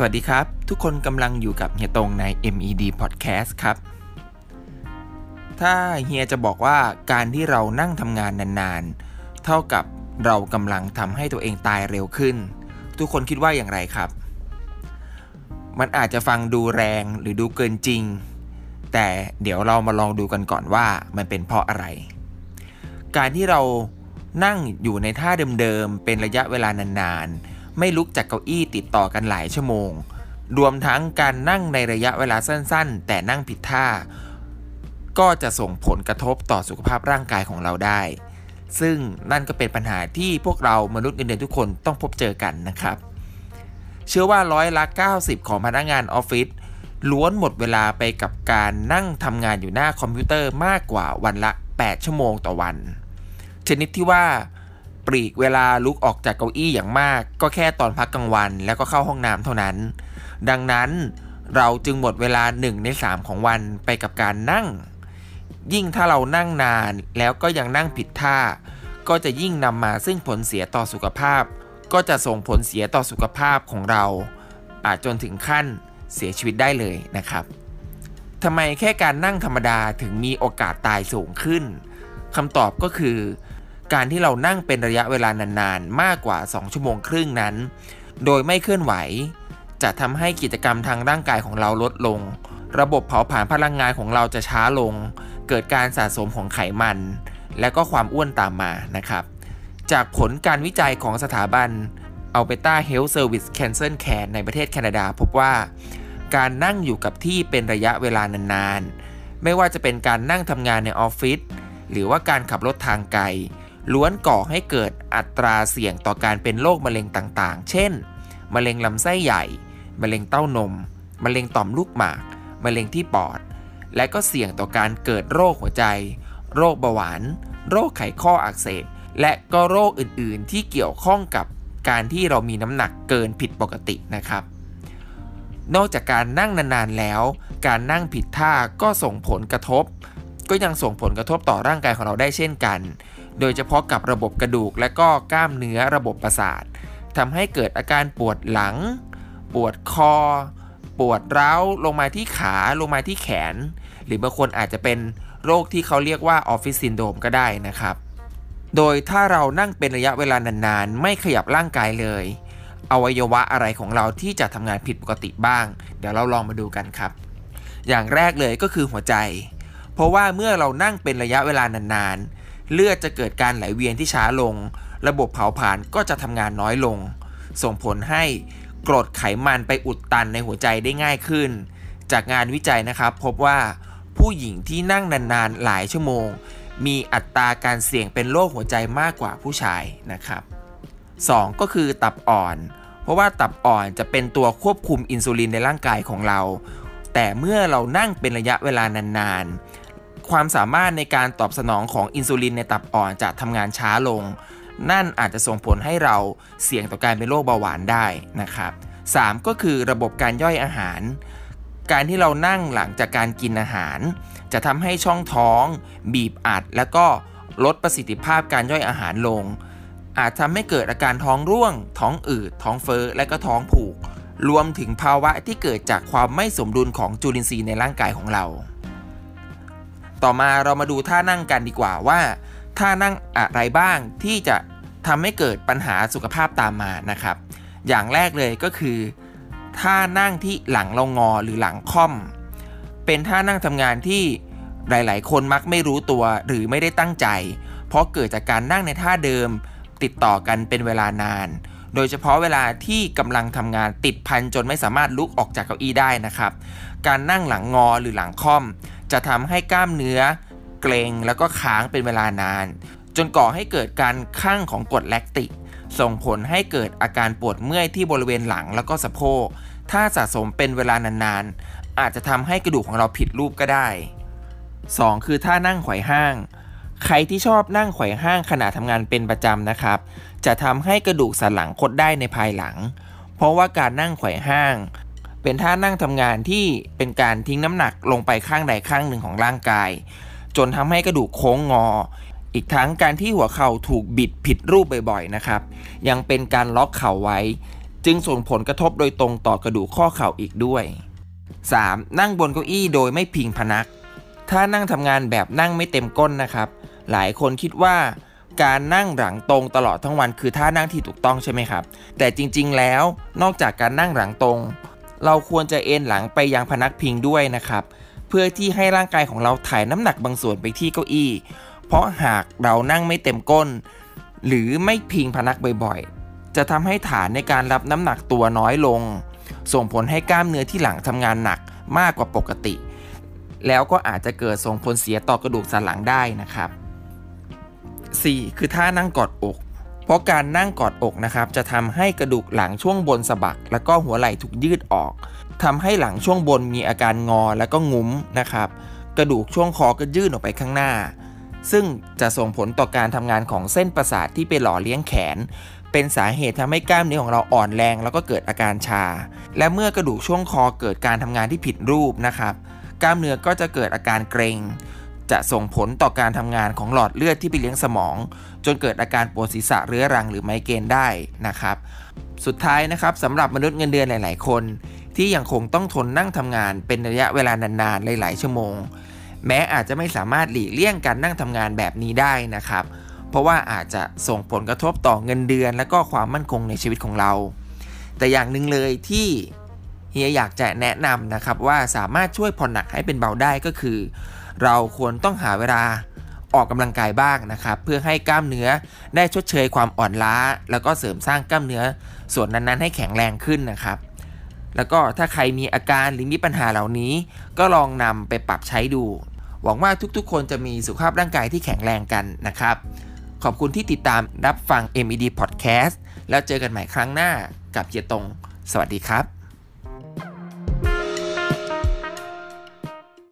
สวัสดีครับ ทุกคนกำลังอยู่กับเฮียตรงใน MED Podcast ครับ ถ้าเฮียจะบอกว่าการที่เรานั่งทำงานนานๆ เท่ากับเรากำลังทำให้ตัวเองตายเร็วขึ้น ทุกคนคิดว่าอย่างไรครับ มันอาจจะฟังดูแรงหรือดูเกินจริง แต่เดี๋ยวเรามาลองดูกันก่อนว่ามันเป็นเพราะอะไร การที่เรานั่งอยู่ในท่าเดิมๆเป็นระยะเวลานานๆ ไม่ลุกจากเก้าอี้ติดต่อกันหลายชั่วโมง รวมทั้งการนั่งในระยะเวลาสั้น ๆ แต่นั่งผิดท่า ก็จะส่งผลกระทบต่อสุขภาพร่างกายของเราได้ ซึ่งนั่นก็เป็นปัญหาที่พวกเรามนุษย์เงินเดือนทุกคนต้องพบเจอกันนะครับ เชื่อว่าร้อยละ 90 ของพนักงานออฟฟิศล้วนหมดเวลาไปกับการนั่งทำงานอยู่หน้าคอมพิวเตอร์มากกว่าวันละ 8 ชั่วโมงต่อวัน ชนิดที่ว่า ปลีกเวลาลุกออกจากเก้าอี้อย่างมาก ก็แค่ตอนพักกลางวันแล้วก็เข้าห้องน้ำเท่านั้น ดังนั้นเราจึงหมดเวลา 1 ใน 3 ของวันไปกับการนั่ง ยิ่งถ้าเรานั่งนานแล้วก็ยังนั่งผิดท่า ก็จะยิ่งนำมาซึ่งผลเสียต่อสุขภาพ ก็จะส่งผลเสียต่อสุขภาพของเรา อาจจนถึงขั้นเสียชีวิตได้เลยนะครับทำไมแค่การนั่งธรรมดาถึงมีโอกาสตายสูงขึ้นคำตอบก็คือ การที่เรานั่งเป็นระยะเวลานานๆ มากกว่า 2 ชั่วโมงครึ่งนั้น โดยไม่เคลื่อนไหว จะทำให้กิจกรรมทางร่างกายของเราลดลง ระบบเผาผลาญพลังงานของเราจะช้าลง เกิดการสะสมของไขมัน และก็ความอ้วนตามมานะครับ จากผลการวิจัยของสถาบัน Alberta Health Service Cancer Care ในประเทศแคนาดาพบว่า การนั่งอยู่กับที่เป็นระยะเวลานานๆ ไม่ว่าจะเป็นการนั่งทำงานในออฟฟิศหรือว่าการขับรถทางไกล ล้วนก่อให้เกิดอัตราเสี่ยงต่อการเป็นโรคมะเร็งต่างๆ เช่น มะเร็งลำไส้ใหญ่ มะเร็งเต้านม มะเร็งต่อมลูกหมาก มะเร็งที่ปอด และก็เสี่ยงต่อการเกิดโรคหัวใจ โรคเบาหวาน โรคไขข้ออักเสบ และก็โรคอื่นๆ ที่เกี่ยวข้องกับการที่เรามีน้ำหนักเกินผิดปกตินะครับ นอกจากการนั่งนานๆแล้ว การนั่งผิดท่าก็ส่งผลกระทบ ก็ยังส่งผลกระทบต่อร่างกายของเราได้เช่นกัน โดยเฉพาะกับระบบกระดูกและก็กล้ามเนื้อระบบประสาททำให้เกิดอาการปวดหลัง ปวดคอ ปวดร้าวลงมาที่ขาลงมาที่แขน หรือบางคนอาจจะเป็นโรคที่เขาเรียกว่าออฟฟิศซินโดรมก็ได้นะครับ โดยถ้าเรานั่งเป็นระยะเวลานานๆ ไม่ขยับร่างกายเลย อวัยวะอะไรของเราที่จะทำงานผิดปกติบ้าง เดี๋ยวเราลองมาดูกันครับ อย่างแรกเลยก็คือหัวใจ เพราะว่าเมื่อเรานั่งเป็นระยะเวลานานๆ เลือดจะเกิดการไหลเวียนที่ช้าลง ระบบเผาผลาญก็จะทำงานน้อยลง ส่งผลให้กรดไขมันไปอุดตันในหัวใจได้ง่ายขึ้น จากงานวิจัยนะครับพบว่าผู้หญิงที่นั่งนานๆ หลายชั่วโมง มีอัตราการเสี่ยงเป็นโรคหัวใจมากกว่าผู้ชายนะครับ 2 ก็คือตับอ่อน เพราะว่าตับอ่อนจะเป็นตัวควบคุมอินซูลินในร่างกายของเรา แต่เมื่อเรานั่งเป็นระยะเวลานานๆ ความสามารถในการตอบสนองของอินซูลินในตับอ่อนจะทำงานช้าลง นั่นอาจจะส่งผลให้เราเสี่ยงต่อการเป็นโรคเบาหวานได้นะครับ 3 ก็คือระบบการย่อยอาหาร การที่เรานั่งหลังจากการกินอาหาร จะทำให้ช่องท้อง บีบอัด แล้วก็ลดประสิทธิภาพการย่อยอาหารลง อาจทำให้เกิดอาการท้องร่วง ท้องอืด ท้องเฟ้อ และก็ท้องผูก รวมถึงภาวะที่เกิดจากความไม่สมดุลของจุลินทรีย์ในร่างกายของเรา ต่อมาเรามาดูท่านั่งกันดีกว่าว่าท่านั่งอะไรบ้างที่จะทำให้เกิดปัญหาสุขภาพตามมานะครับ อย่างแรกเลยก็คือ ท่านั่งที่หลังเรางอหรือหลังค่อม เป็นท่านั่งทำงานที่หลาย ๆ คนมักไม่รู้ตัวหรือไม่ได้ตั้งใจ เพราะเกิดจากการนั่งในท่าเดิม ติดต่อกันเป็นเวลานาน โดยเฉพาะเวลาที่กำลังทำงานติดพันจนไม่สามารถลุกออกจากเก้าอี้ได้นะครับ การนั่งหลังงอหรือหลังค่อม จะทำให้กล้ามเนื้อเกร็งแล้วก็ค้างเป็นเวลานาน จนก่อให้เกิดการข้างของกรดแลคติก ส่งผลให้เกิดอาการปวดเมื่อยที่บริเวณหลังแล้วก็สะโพกถ้าสะสมเป็นเวลานานๆ อาจจะทำให้กระดูกของเราผิดรูปก็ได้ 2 คือท่านั่งไขว่ห้าง ใครที่ชอบนั่งไขว่ห้างขณะทำงานเป็นประจำนะครับ จะทำให้กระดูกสันหลังคดได้ในภายหลัง เพราะว่าการนั่งไขว่ห้าง เป็นท่านั่งทำงานที่เป็นการทิ้งน้ำหนักลงไปข้างใดข้างหนึ่งของร่างกาย จนทำให้กระดูกโค้งงอ อีกทั้งการที่หัวเข่าถูกบิดผิดรูปบ่อยๆนะครับ ยังเป็นการล็อกเข่าไว้ จึงส่งผลกระทบโดยตรงต่อกระดูกข้อเข่าอีกด้วย 3. นั่งบนเก้าอี้โดยไม่พิงพนัก ถ้านั่งทำงานแบบนั่งไม่เต็มก้นนะครับ หลายคนคิดว่าการนั่งหลังตรงตลอดทั้งวันคือท่านั่งที่ถูกต้องใช่ไหมครับ แต่จริงๆแล้วนอกจากการนั่งหลังตรง เราควรจะเอนหลังไปยังพนักพิงด้วยนะครับ เพื่อที่ให้ร่างกายของเราถ่ายน้ำหนักบางส่วนไปที่เก้าอี้ เพราะหากเรานั่งไม่เต็มก้น หรือไม่พิงพนักบ่อยๆ จะทำให้ฐานในการรับน้ำหนักตัวน้อยลง ส่งผลให้กล้ามเนื้อที่หลังทำงานหนักมากกว่าปกติ แล้วก็อาจจะเกิดส่งผลเสียต่อกระดูกสันหลังได้นะครับ 4. คือท่านั่งกอดอก เพราะการนั่งกอดอกนะครับจะทำให้กระดูกหลังช่วงบนสะบัก แล้วก็หัวไหล่ถูกยืดออกทำให้หลังช่วงบนมีอาการงอแล้วก็งุ้มนะครับกระดูกช่วงคอก็ยื่นออกไปข้างหน้า ซึ่งจะส่งผลต่อการทำงานของเส้นประสาทที่ไปหล่อเลี้ยงแขน เป็นสาเหตุทำให้กล้ามเนื้อของเราอ่อนแรง แล้วก็เกิดอาการชา และเมื่อกระดูกช่วงคอเกิดการทำงานที่ผิดรูปนะครับกล้ามเนื้อก็จะเกิดอาการเกร็ง จะส่งผลต่อการทำงานของหลอดเลือดที่ไปเลี้ยงสมอง จนเกิดอาการปวดศีรษะเรื้อรังหรือไมเกรนได้นะครับ สุดท้ายนะครับสำหรับมนุษย์เงินเดือนหลาย ๆ คน ที่ยังคงต้องทนนั่งทำงานเป็นระยะเวลานานๆหลาย ๆ ชั่วโมง แม้อาจจะไม่สามารถหลีกเลี่ยงการนั่งทำงานแบบนี้ได้นะครับ เพราะว่าอาจจะส่งผลกระทบต่อเงินเดือน และก็ความมั่นคงในชีวิตของเรา แต่อย่างหนึ่งเลยที่เฮียอยากจะแนะนำนะครับว่าสามารถช่วยผ่อนหนักให้เป็นเบาได้ก็คือ เราควรต้องหาเวลาออกกำลังกายบ้างนะครับ เพื่อให้กล้ามเนื้อได้ชดเชยความอ่อนล้า แล้วก็เสริมสร้างกล้ามเนื้อส่วนนั้นๆ ให้แข็งแรงขึ้นนะครับ แล้วก็ถ้าใครมีอาการหรือมีปัญหาเหล่านี้ ก็ลองนำไปปรับใช้ดู หวังว่าทุกๆ คนจะมีสุขภาพร่างกายที่แข็งแรงกันนะครับ ขอบคุณที่ติดตามรับฟัง MED Podcast แล้วเจอกันใหม่ครั้งหน้ากับเฮียตง สวัสดีครับ